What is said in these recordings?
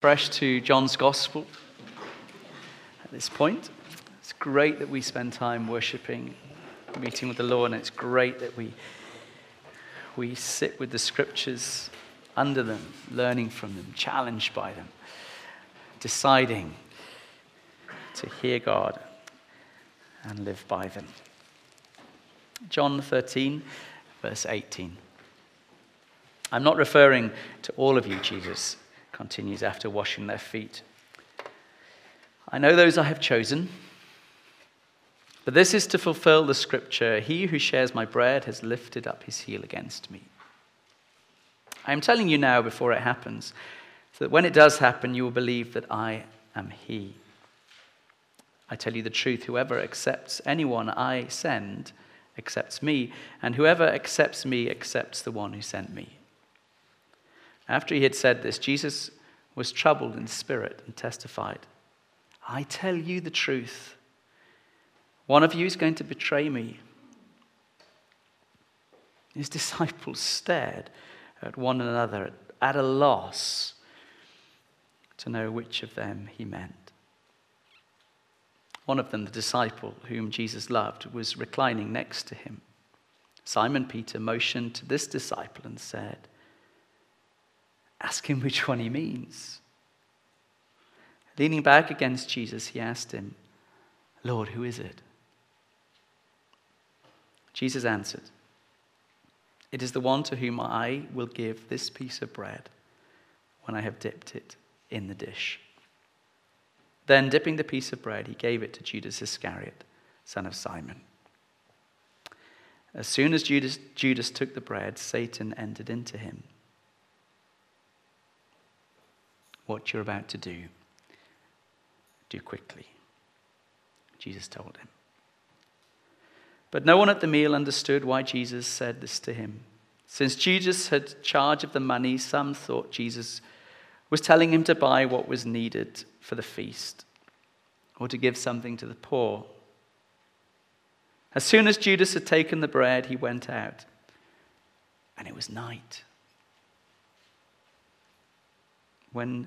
fresh to John's Gospel at this point. It's great that we spend time worshiping, meeting with the Lord, and it's great that we, we sit with the scriptures under them, learning from them, challenged by them, deciding to hear God and live by them. John 13, verse 18. I'm not referring to all of you, Jesus continues after washing their feet. I know those I have chosen, but this is to fulfill the scripture He who shares my bread has lifted up his heel against me. I am telling you now before it happens, so that when it does happen, you will believe that I am He. I tell you the truth whoever accepts anyone I send accepts me, and whoever accepts me accepts the one who sent me. After he had said this, Jesus was troubled in spirit and testified, I tell you the truth. One of you is going to betray me. His disciples stared at one another at a loss to know which of them he meant. One of them, the disciple whom Jesus loved, was reclining next to him. Simon Peter motioned to this disciple and said, Ask him which one he means. Leaning back against Jesus, he asked him, Lord, who is it? Jesus answered, It is the one to whom I will give this piece of bread when I have dipped it in the dish. Then, dipping the piece of bread, he gave it to Judas Iscariot, son of Simon. As soon as Judas, Judas took the bread, Satan entered into him. What you're about to do, do quickly. Jesus told him. But no one at the meal understood why Jesus said this to him. Since Jesus had charge of the money, some thought Jesus was telling him to buy what was needed for the feast or to give something to the poor. As soon as Judas had taken the bread, he went out, and it was night. When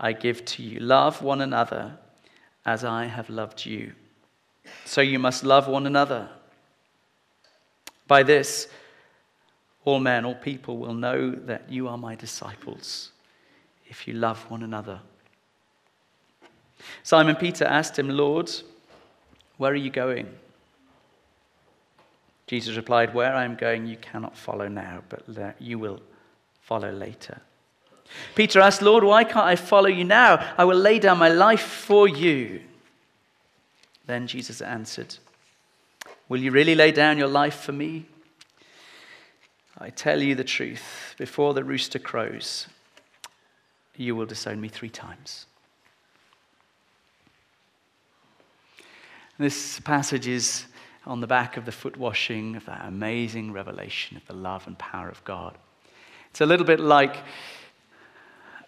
I give to you love one another as I have loved you. So you must love one another. By this, all men, all people will know that you are my disciples if you love one another. Simon Peter asked him, Lord, where are you going? Jesus replied, Where I am going, you cannot follow now, but you will follow later. Peter asked, Lord, why can't I follow you now? I will lay down my life for you. Then Jesus answered, Will you really lay down your life for me? I tell you the truth, before the rooster crows, you will disown me three times. This passage is on the back of the foot washing of that amazing revelation of the love and power of God. It's a little bit like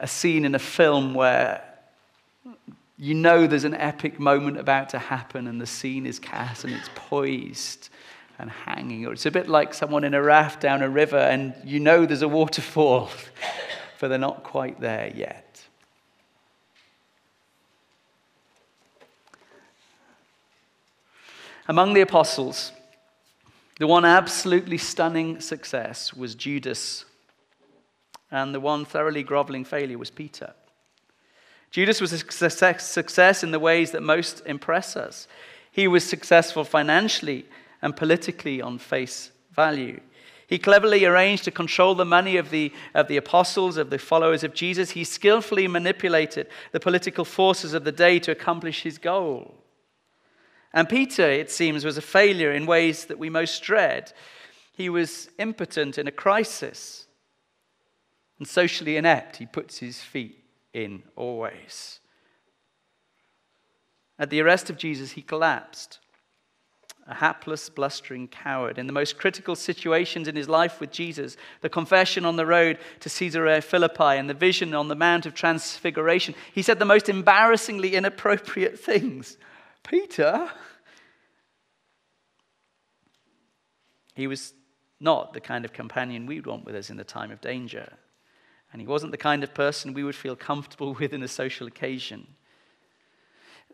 a scene in a film where you know there's an epic moment about to happen and the scene is cast and it's poised and hanging. Or it's a bit like someone in a raft down a river and you know there's a waterfall, but they're not quite there yet. Among the apostles, the one absolutely stunning success was Judas and the one thoroughly groveling failure was Peter. Judas was a success in the ways that most impress us. He was successful financially and politically on face value. He cleverly arranged to control the money of the, of the apostles, of the followers of Jesus. He skillfully manipulated the political forces of the day to accomplish his goal. And Peter, it seems, was a failure in ways that we most dread. He was impotent in a crisis and socially inept, he puts his feet in always. At the arrest of Jesus, he collapsed. A hapless, blustering coward. In the most critical situations in his life with Jesus, the confession on the road to Caesarea Philippi and the vision on the Mount of Transfiguration, he said the most embarrassingly inappropriate things. Peter? He was not the kind of companion we'd want with us in the time of danger. And he wasn't the kind of person we would feel comfortable with in a social occasion.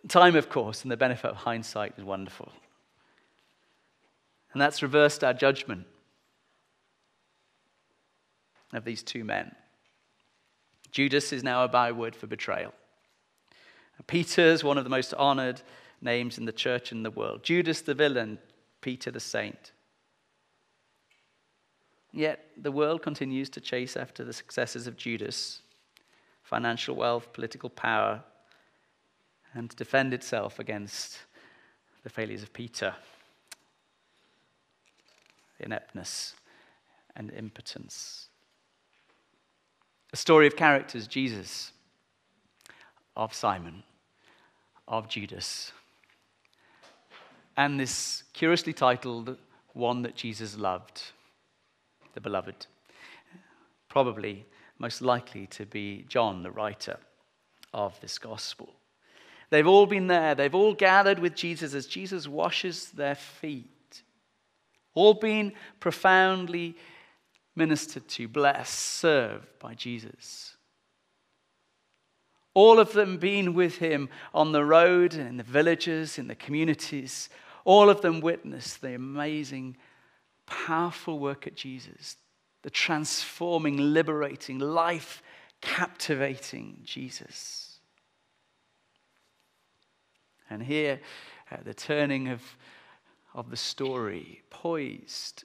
Time, of course, and the benefit of hindsight is wonderful. And that's reversed our judgment of these two men. Judas is now a byword for betrayal. Peter is one of the most honored names in the church in the world. Judas the villain, Peter the saint. Yet the world continues to chase after the successes of Judas financial wealth, political power, and to defend itself against the failures of Peter, ineptness, and impotence. A story of characters Jesus, of Simon, of Judas, and this curiously titled One That Jesus Loved, the Beloved. Probably most likely to be John, the writer of this gospel. They've all been there. They've all gathered with Jesus as Jesus washes their feet. All been profoundly ministered to, blessed, served by Jesus. All of them been with him on the road, in the villages, in the communities. All of them witnessed the amazing, powerful work at Jesus, the transforming, liberating, life captivating Jesus. And here, at the turning of, of the story, poised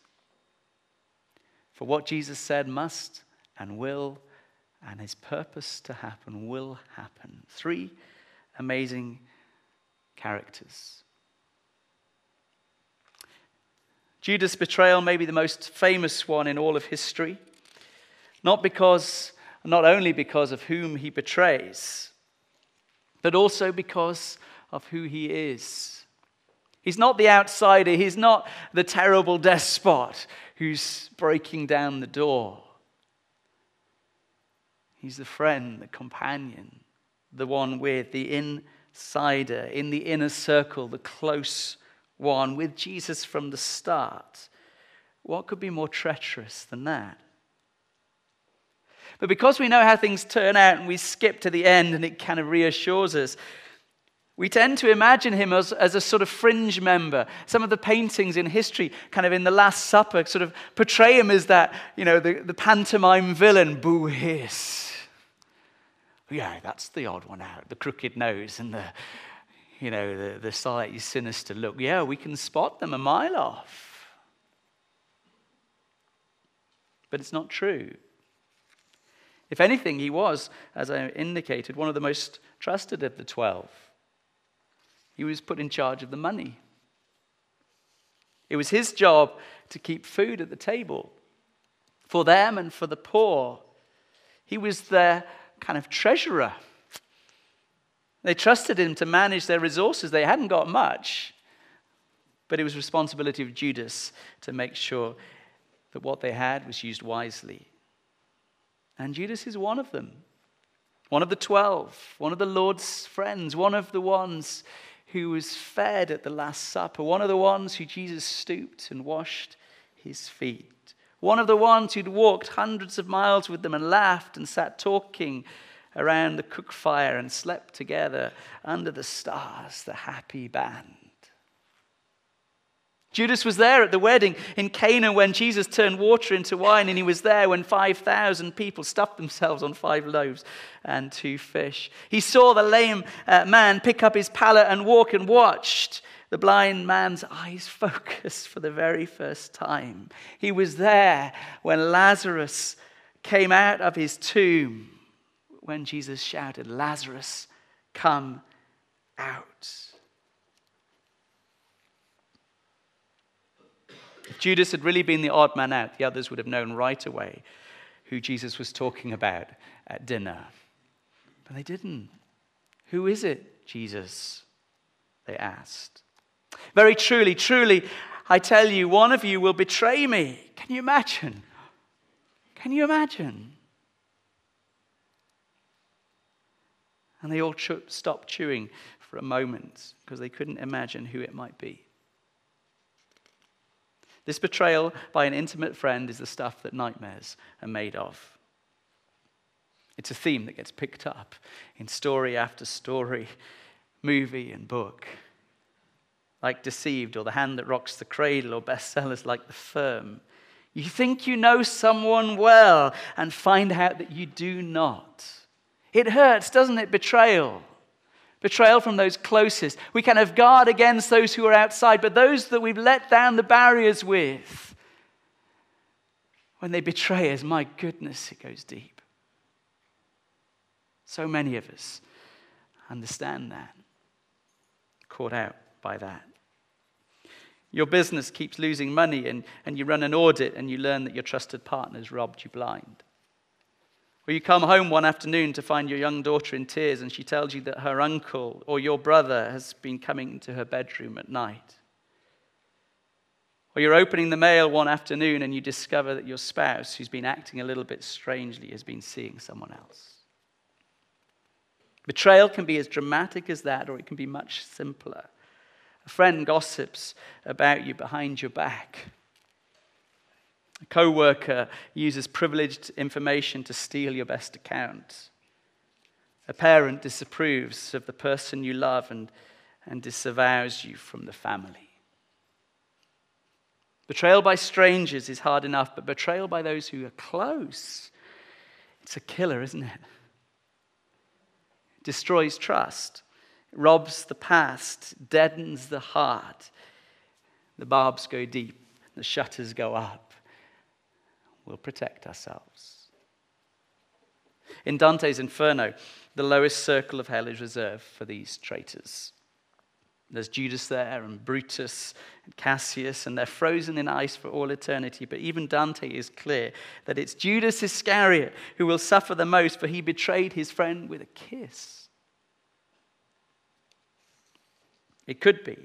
for what Jesus said must and will, and his purpose to happen will happen. Three amazing characters. Judas' betrayal may be the most famous one in all of history, not because, not only because of whom he betrays, but also because of who he is. He's not the outsider, he's not the terrible despot who's breaking down the door. He's the friend, the companion, the one with the insider, in the inner circle, the close one, with Jesus from the start. What could be more treacherous than that? But because we know how things turn out and we skip to the end and it kind of reassures us, we tend to imagine him as, as a sort of fringe member. Some of the paintings in history, kind of in the Last Supper, sort of portray him as that, you know, the, the pantomime villain, boo hiss. Yeah, that's the odd one out, the crooked nose and the, you know, the, the slightly sinister look. Yeah, we can spot them a mile off. But it's not true. If anything, he was, as I indicated, one of the most trusted of the twelve. He was put in charge of the money. It was his job to keep food at the table for them and for the poor. He was their kind of treasurer. They trusted him to manage their resources. They hadn't got much, but it was responsibility of Judas to make sure that what they had was used wisely. And Judas is one of them. One of the twelve, one of the Lord's friends, one of the ones who was fed at the Last Supper, one of the ones who Jesus stooped and washed his feet, one of the ones who'd walked hundreds of miles with them and laughed and sat talking around the cook fire and slept together under the stars, the happy band. Judas was there at the wedding in Cana when Jesus turned water into wine, and he was there when 5,000 people stuffed themselves on five loaves and two fish. He saw the lame uh, man pick up his pallet and walk and watched the blind man's eyes focus for the very first time. He was there when Lazarus came out of his tomb, when Jesus shouted, Lazarus, come out. If Judas had really been the odd man out, the others would have known right away who Jesus was talking about at dinner. But they didn't. Who is it, Jesus? They asked. Very truly, truly, I tell you, one of you will betray me. Can you imagine? Can you imagine? And they all stopped chewing for a moment because they couldn't imagine who it might be. This betrayal by an intimate friend is the stuff that nightmares are made of. It's a theme that gets picked up in story after story, movie and book. Like Deceived or The Hand That Rocks the Cradle or bestsellers like The Firm. You think you know someone well and find out that you do not. It hurts, doesn't it? Betrayal. Betrayal from those closest. We kind of guard against those who are outside, but those that we've let down the barriers with, when they betray us, my goodness, it goes deep. So many of us understand that, caught out by that. Your business keeps losing money, and, and you run an audit and you learn that your trusted partner's robbed you blind. Or you come home one afternoon to find your young daughter in tears and she tells you that her uncle or your brother has been coming into her bedroom at night. Or you're opening the mail one afternoon and you discover that your spouse, who's been acting a little bit strangely, has been seeing someone else. Betrayal can be as dramatic as that, or it can be much simpler. A friend gossips about you behind your back. A co worker uses privileged information to steal your best account. A parent disapproves of the person you love and, and disavows you from the family. Betrayal by strangers is hard enough, but betrayal by those who are close, it's a killer, isn't it? destroys trust, robs the past, deadens the heart. The barbs go deep, the shutters go up. We'll protect ourselves. In Dante's Inferno, the lowest circle of hell is reserved for these traitors. There's Judas there, and Brutus, and Cassius, and they're frozen in ice for all eternity. But even Dante is clear that it's Judas Iscariot who will suffer the most, for he betrayed his friend with a kiss. It could be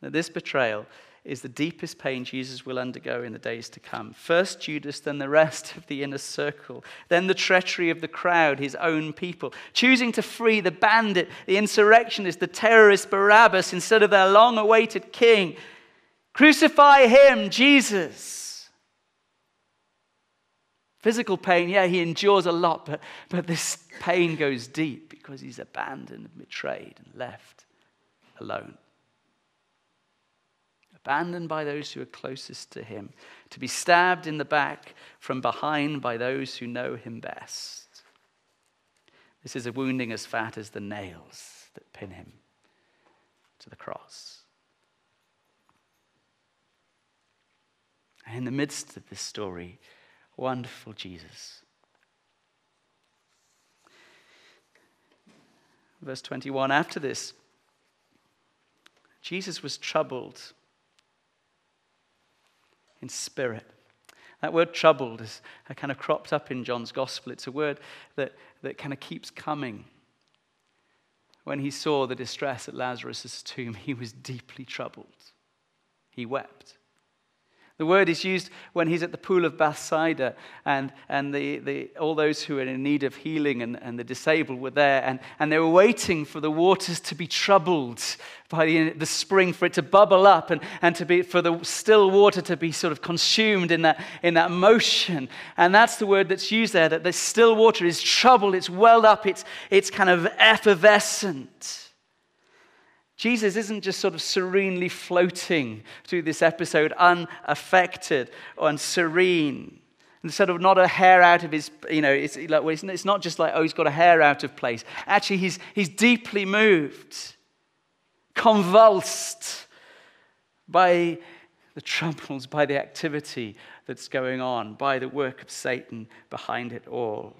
that this betrayal is the deepest pain Jesus will undergo in the days to come. First Judas, then the rest of the inner circle, then the treachery of the crowd, his own people, choosing to free the bandit, the insurrectionist, the terrorist Barabbas instead of their long awaited king. Crucify him, Jesus. Physical pain, yeah, he endures a lot, but, but this pain goes deep because he's abandoned and betrayed and left alone abandoned by those who are closest to him, to be stabbed in the back from behind by those who know him best. This is a wounding as fat as the nails that pin him to the cross. And in the midst of this story, wonderful Jesus. Verse 21 After this, Jesus was troubled in spirit. That word troubled is uh, kind of cropped up in John's gospel. It's a word that, that kind of keeps coming. When he saw the distress at Lazarus' tomb, he was deeply troubled. He wept. The word is used when he's at the pool of Bethsaida, and, and the, the, all those who are in need of healing and, and the disabled were there, and, and they were waiting for the waters to be troubled by the, the spring, for it to bubble up, and, and to be, for the still water to be sort of consumed in that, in that motion. And that's the word that's used there that the still water is troubled, it's welled up, it's, it's kind of effervescent. Jesus isn't just sort of serenely floating through this episode, unaffected and serene. Sort of not a hair out of his, you know, it's, like, it's not just like, oh, he's got a hair out of place. Actually, he's, he's deeply moved, convulsed by the troubles, by the activity that's going on, by the work of Satan behind it all.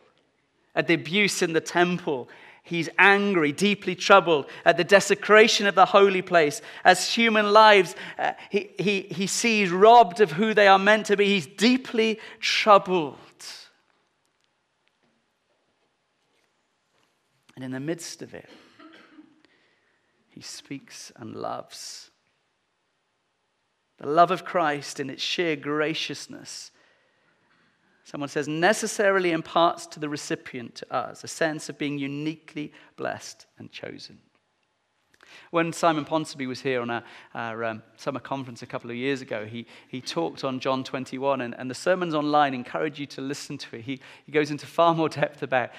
At the abuse in the temple, He's angry, deeply troubled at the desecration of the holy place. As human lives, uh, he, he, he sees robbed of who they are meant to be. He's deeply troubled. And in the midst of it, he speaks and loves. The love of Christ in its sheer graciousness, someone says, necessarily imparts to the recipient, to us, a sense of being uniquely blessed and chosen. When Simon Ponsonby was here on our, our um, summer conference a couple of years ago, he, he talked on John 21, and, and the sermons online encourage you to listen to it. He, he goes into far more depth about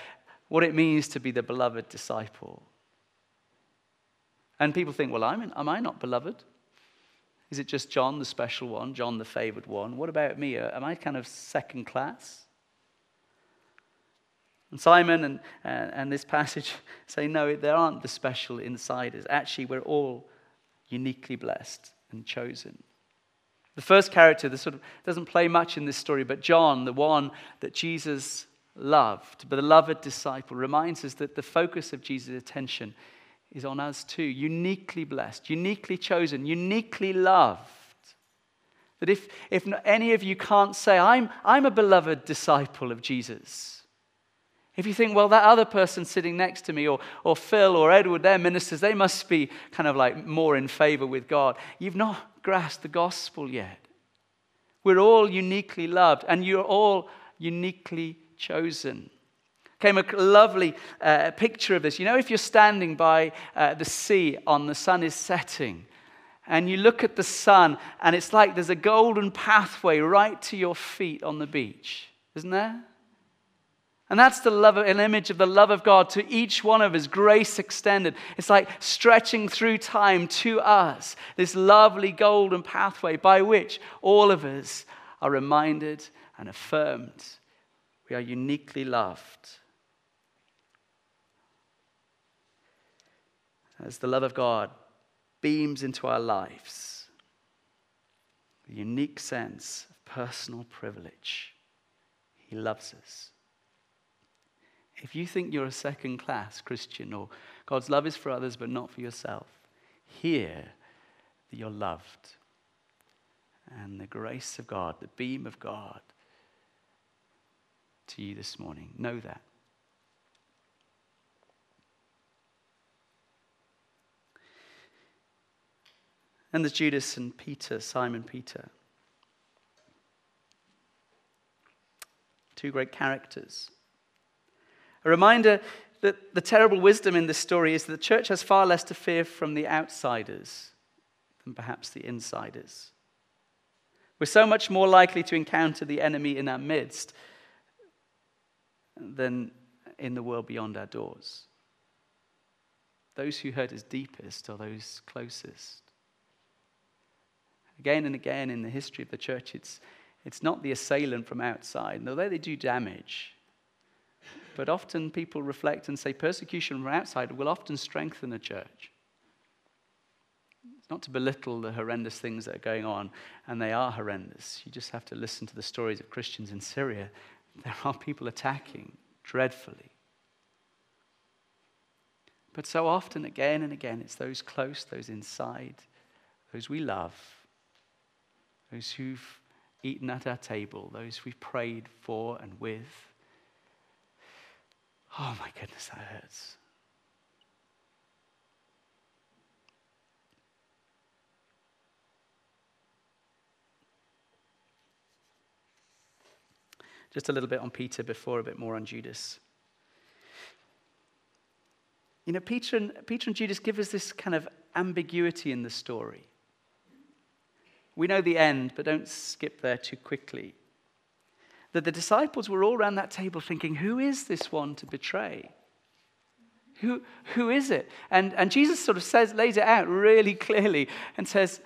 what it means to be the beloved disciple. And people think, well, I'm, am I not beloved? Is it just John, the special one, John, the favored one? What about me? Uh, am I kind of second class? And Simon and, uh, and this passage say, no, there aren't the special insiders. Actually, we're all uniquely blessed and chosen. The first character that sort of doesn't play much in this story, but John, the one that Jesus loved, the beloved disciple, reminds us that the focus of Jesus' attention is on us too, uniquely blessed, uniquely chosen, uniquely loved. That if, if any of you can't say, I'm, I'm a beloved disciple of Jesus, if you think, well, that other person sitting next to me, or, or Phil or Edward, they're ministers, they must be kind of like more in favor with God, you've not grasped the gospel yet. We're all uniquely loved, and you're all uniquely chosen. Came a lovely uh, picture of this. You know, if you're standing by uh, the sea on the sun is setting, and you look at the sun, and it's like there's a golden pathway right to your feet on the beach, isn't there? And that's the love, an image of the love of God to each one of us, grace extended. It's like stretching through time to us, this lovely golden pathway by which all of us are reminded and affirmed we are uniquely loved. As the love of God beams into our lives, the unique sense of personal privilege, He loves us. If you think you're a second class Christian or God's love is for others but not for yourself, hear that you're loved. And the grace of God, the beam of God, to you this morning. Know that. And there's Judas and Peter, Simon Peter. Two great characters. A reminder that the terrible wisdom in this story is that the church has far less to fear from the outsiders than perhaps the insiders. We're so much more likely to encounter the enemy in our midst than in the world beyond our doors. Those who hurt us deepest are those closest. Again and again in the history of the church, it's, it's not the assailant from outside, and although they do damage. But often people reflect and say persecution from outside will often strengthen a church. It's not to belittle the horrendous things that are going on, and they are horrendous. You just have to listen to the stories of Christians in Syria there are people attacking dreadfully. But so often, again and again, it's those close, those inside, those we love, those who've eaten at our table, those we've prayed for and with. Oh my goodness, that hurts. Just a little bit on Peter before, a bit more on Judas. You know, Peter and, Peter and Judas give us this kind of ambiguity in the story. We know the end, but don't skip there too quickly. That the disciples were all around that table thinking, who is this one to betray? Who, who is it? And, and Jesus sort of says, lays it out really clearly and says,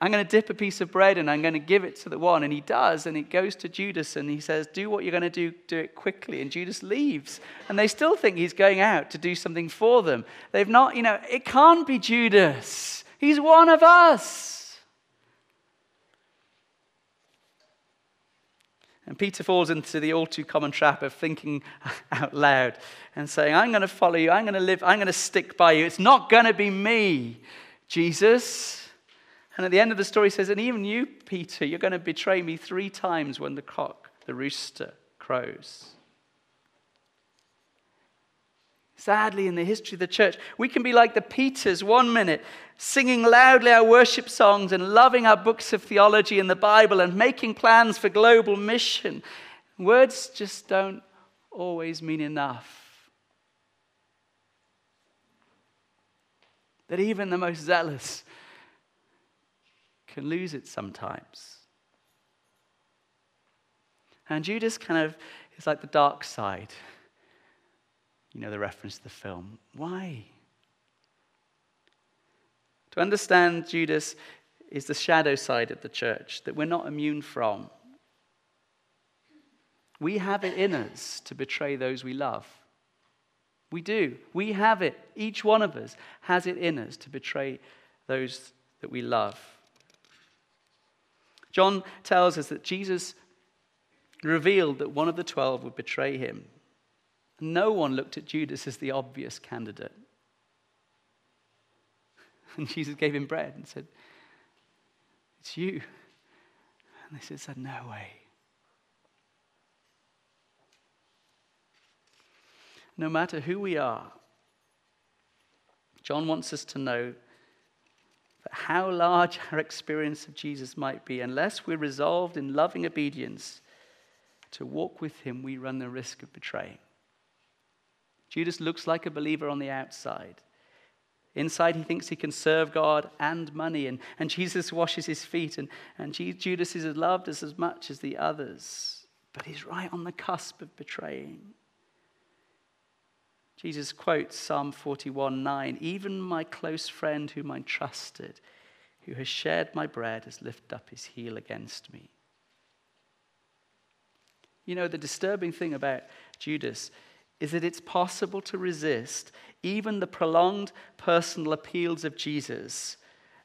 I'm going to dip a piece of bread and I'm going to give it to the one. And he does. And it goes to Judas and he says, Do what you're going to do, do it quickly. And Judas leaves. And they still think he's going out to do something for them. They've not, you know, it can't be Judas. He's one of us. And Peter falls into the all too common trap of thinking out loud and saying, I'm going to follow you. I'm going to live. I'm going to stick by you. It's not going to be me, Jesus. And at the end of the story, he says, And even you, Peter, you're going to betray me three times when the cock, the rooster, crows. Sadly, in the history of the church, we can be like the Peters one minute, singing loudly our worship songs and loving our books of theology and the Bible and making plans for global mission. Words just don't always mean enough. That even the most zealous can lose it sometimes. And Judas kind of is like the dark side. You know the reference to the film. Why? To understand Judas is the shadow side of the church that we're not immune from. We have it in us to betray those we love. We do. We have it. Each one of us has it in us to betray those that we love. John tells us that Jesus revealed that one of the twelve would betray him. No one looked at Judas as the obvious candidate. And Jesus gave him bread and said, It's you. And they said, No way. No matter who we are, John wants us to know that how large our experience of Jesus might be, unless we're resolved in loving obedience to walk with him, we run the risk of betraying. Judas looks like a believer on the outside. Inside, he thinks he can serve God and money, and, and Jesus washes his feet, and, and Judas is loved as, as much as the others. But he's right on the cusp of betraying. Jesus quotes Psalm 41 9 Even my close friend whom I trusted, who has shared my bread, has lifted up his heel against me. You know, the disturbing thing about Judas is that it's possible to resist even the prolonged personal appeals of Jesus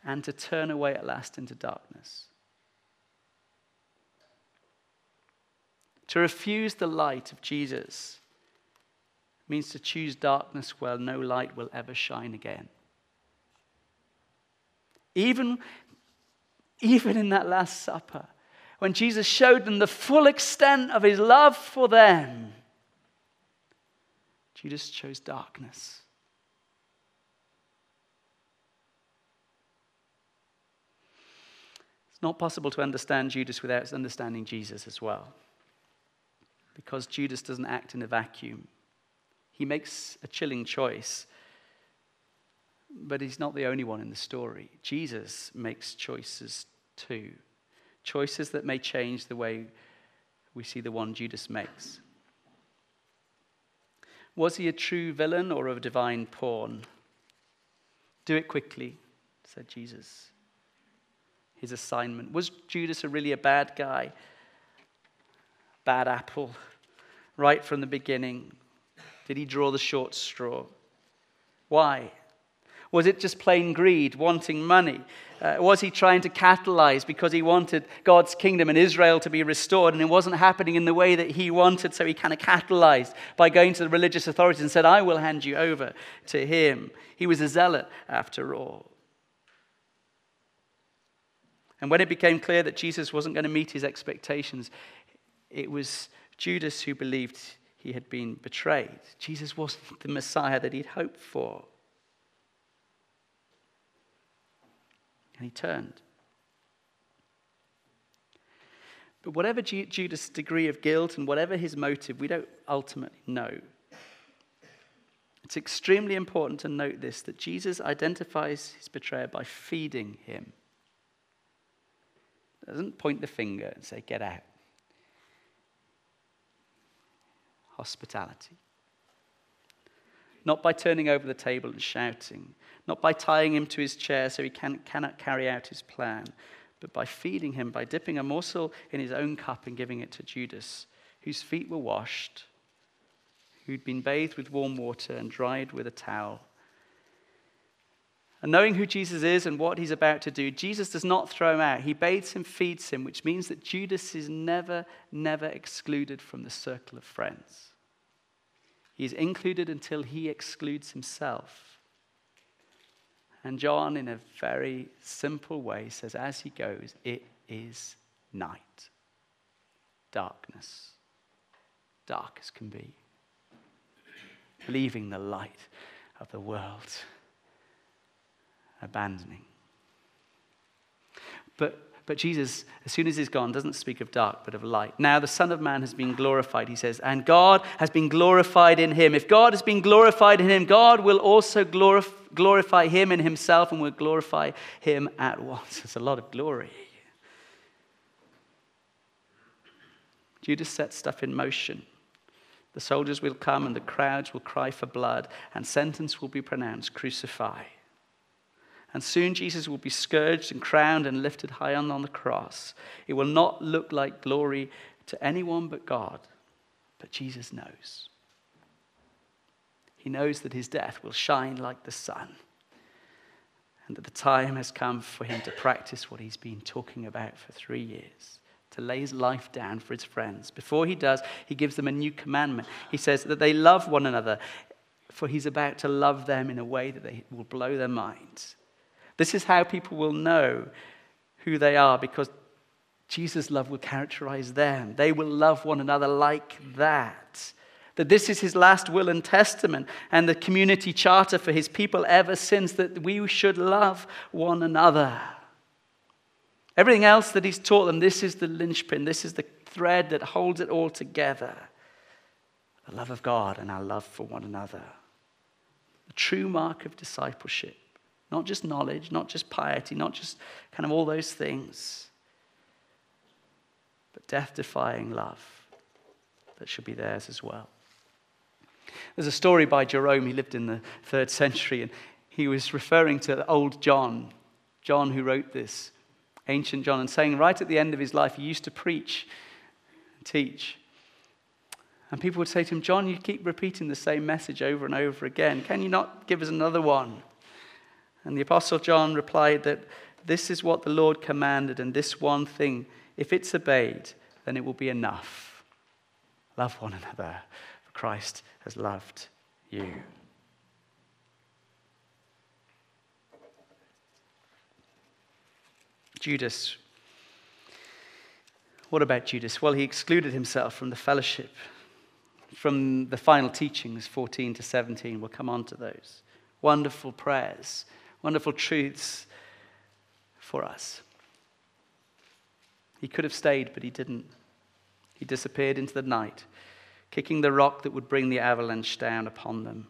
and to turn away at last into darkness. To refuse the light of Jesus means to choose darkness where no light will ever shine again. Even, even in that Last Supper, when Jesus showed them the full extent of his love for them, Judas chose darkness. It's not possible to understand Judas without understanding Jesus as well. Because Judas doesn't act in a vacuum. He makes a chilling choice, but he's not the only one in the story. Jesus makes choices too. Choices that may change the way we see the one Judas makes. Was he a true villain or a divine pawn? Do it quickly, said Jesus. His assignment. Was Judas a really a bad guy? Bad apple, right from the beginning? Did he draw the short straw? Why? Was it just plain greed, wanting money? Uh, was he trying to catalyze because he wanted God's kingdom and Israel to be restored and it wasn't happening in the way that he wanted? So he kind of catalyzed by going to the religious authorities and said, I will hand you over to him. He was a zealot after all. And when it became clear that Jesus wasn't going to meet his expectations, it was Judas who believed he had been betrayed. Jesus wasn't the Messiah that he'd hoped for. And he turned. But whatever Judas' degree of guilt and whatever his motive, we don't ultimately know. It's extremely important to note this that Jesus identifies his betrayer by feeding him. He doesn't point the finger and say, Get out. Hospitality. Not by turning over the table and shouting, not by tying him to his chair so he can, cannot carry out his plan, but by feeding him, by dipping a morsel in his own cup and giving it to Judas, whose feet were washed, who'd been bathed with warm water and dried with a towel. And knowing who Jesus is and what he's about to do, Jesus does not throw him out. He bathes him, feeds him, which means that Judas is never, never excluded from the circle of friends. He is included until he excludes himself. And John, in a very simple way, says, as he goes, it is night, darkness, dark as can be. leaving the light of the world, abandoning. But but Jesus, as soon as he's gone, doesn't speak of dark, but of light. Now the Son of Man has been glorified, he says, and God has been glorified in him. If God has been glorified in him, God will also glorify him in himself and will glorify him at once. It's a lot of glory. Judas sets stuff in motion. The soldiers will come and the crowds will cry for blood, and sentence will be pronounced crucify. And soon Jesus will be scourged and crowned and lifted high on, the cross. It will not look like glory to anyone but God, but Jesus knows. He knows that his death will shine like the sun and that the time has come for him to practice what he's been talking about for three years to lay his life down for his friends. Before he does, he gives them a new commandment. He says that they love one another, for he's about to love them in a way that they will blow their minds. This is how people will know who they are because Jesus' love will characterize them. They will love one another like that. That this is his last will and testament and the community charter for his people ever since that we should love one another. Everything else that he's taught them, this is the linchpin, this is the thread that holds it all together. The love of God and our love for one another. The true mark of discipleship not just knowledge, not just piety, not just kind of all those things, but death defying love that should be theirs as well. There's a story by Jerome, he lived in the third century, and he was referring to old John, John who wrote this, ancient John, and saying right at the end of his life, he used to preach and teach. And people would say to him, John, you keep repeating the same message over and over again. Can you not give us another one? And the Apostle John replied that this is what the Lord commanded, and this one thing, if it's obeyed, then it will be enough. Love one another, for Christ has loved you. Judas. What about Judas? Well, he excluded himself from the fellowship, from the final teachings, 14 to 17. We'll come on to those. Wonderful prayers wonderful truths for us. He could have stayed, but he didn't. He disappeared into the night, kicking the rock that would bring the avalanche down upon them.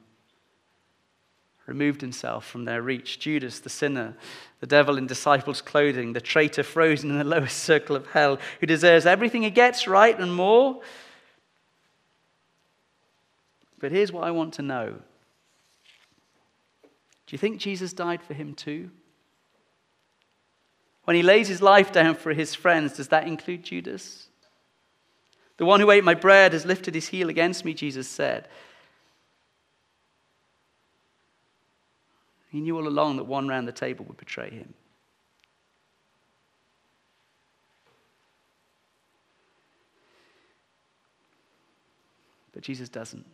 Removed himself from their reach. Judas, the sinner, the devil in disciples' clothing, the traitor frozen in the lowest circle of hell, who deserves everything he gets right and more. But here's what I want to know do you think Jesus died for him too? When he lays his life down for his friends, does that include Judas? The one who ate my bread has lifted his heel against me, Jesus said. He knew all along that one round the table would betray him. But Jesus doesn't.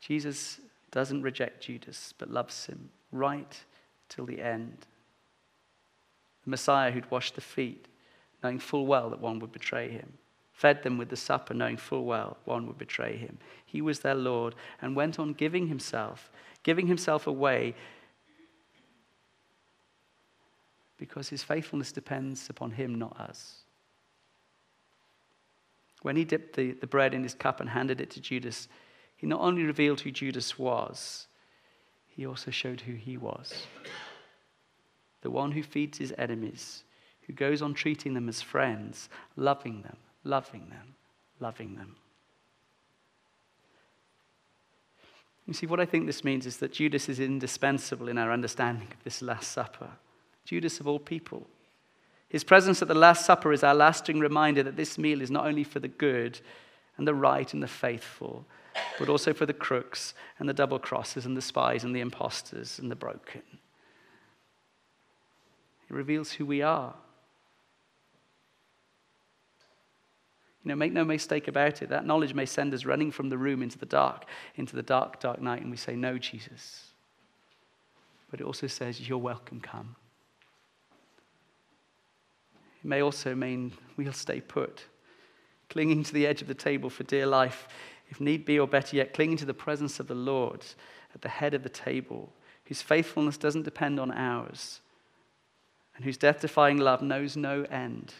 Jesus doesn't reject Judas, but loves him right till the end. The Messiah who'd washed the feet, knowing full well that one would betray him, fed them with the supper, knowing full well one would betray him. He was their Lord and went on giving himself, giving himself away because his faithfulness depends upon him, not us. When he dipped the, the bread in his cup and handed it to Judas, he not only revealed who Judas was, he also showed who he was. The one who feeds his enemies, who goes on treating them as friends, loving them, loving them, loving them. You see, what I think this means is that Judas is indispensable in our understanding of this Last Supper. Judas, of all people. His presence at the Last Supper is our lasting reminder that this meal is not only for the good and the right and the faithful, but also for the crooks and the double crosses and the spies and the impostors and the broken. It reveals who we are. You know, make no mistake about it. That knowledge may send us running from the room into the dark, into the dark, dark night, and we say, No, Jesus. But it also says, You're welcome, come. It may also mean we'll stay put, clinging to the edge of the table for dear life if need be, or better yet, clinging to the presence of the Lord at the head of the table, whose faithfulness doesn't depend on ours, and whose death defying love knows no end.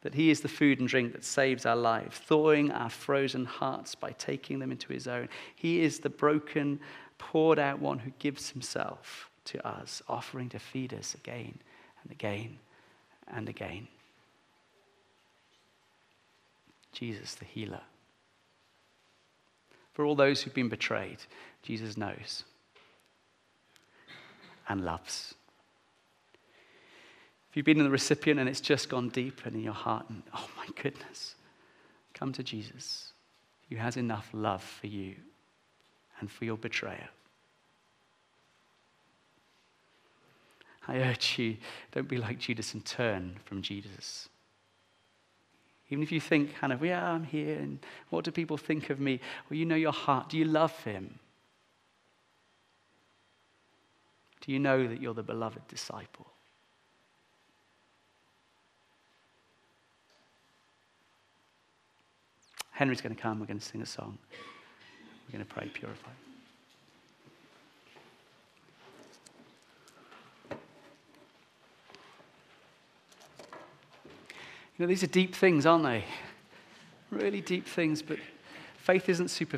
That he is the food and drink that saves our lives, thawing our frozen hearts by taking them into his own. He is the broken, poured out one who gives himself to us, offering to feed us again and again and again. Jesus, the healer. For all those who've been betrayed, Jesus knows and loves. If you've been the recipient and it's just gone deep and in your heart, and oh my goodness, come to Jesus, who has enough love for you and for your betrayer. I urge you, don't be like Judas and turn from Jesus. Even if you think, kind of, yeah, I'm here, and what do people think of me? Well, you know your heart. Do you love him? Do you know that you're the beloved disciple? Henry's going to come. We're going to sing a song. We're going to pray, purify. You know, these are deep things, aren't they? Really deep things, but faith isn't superficial.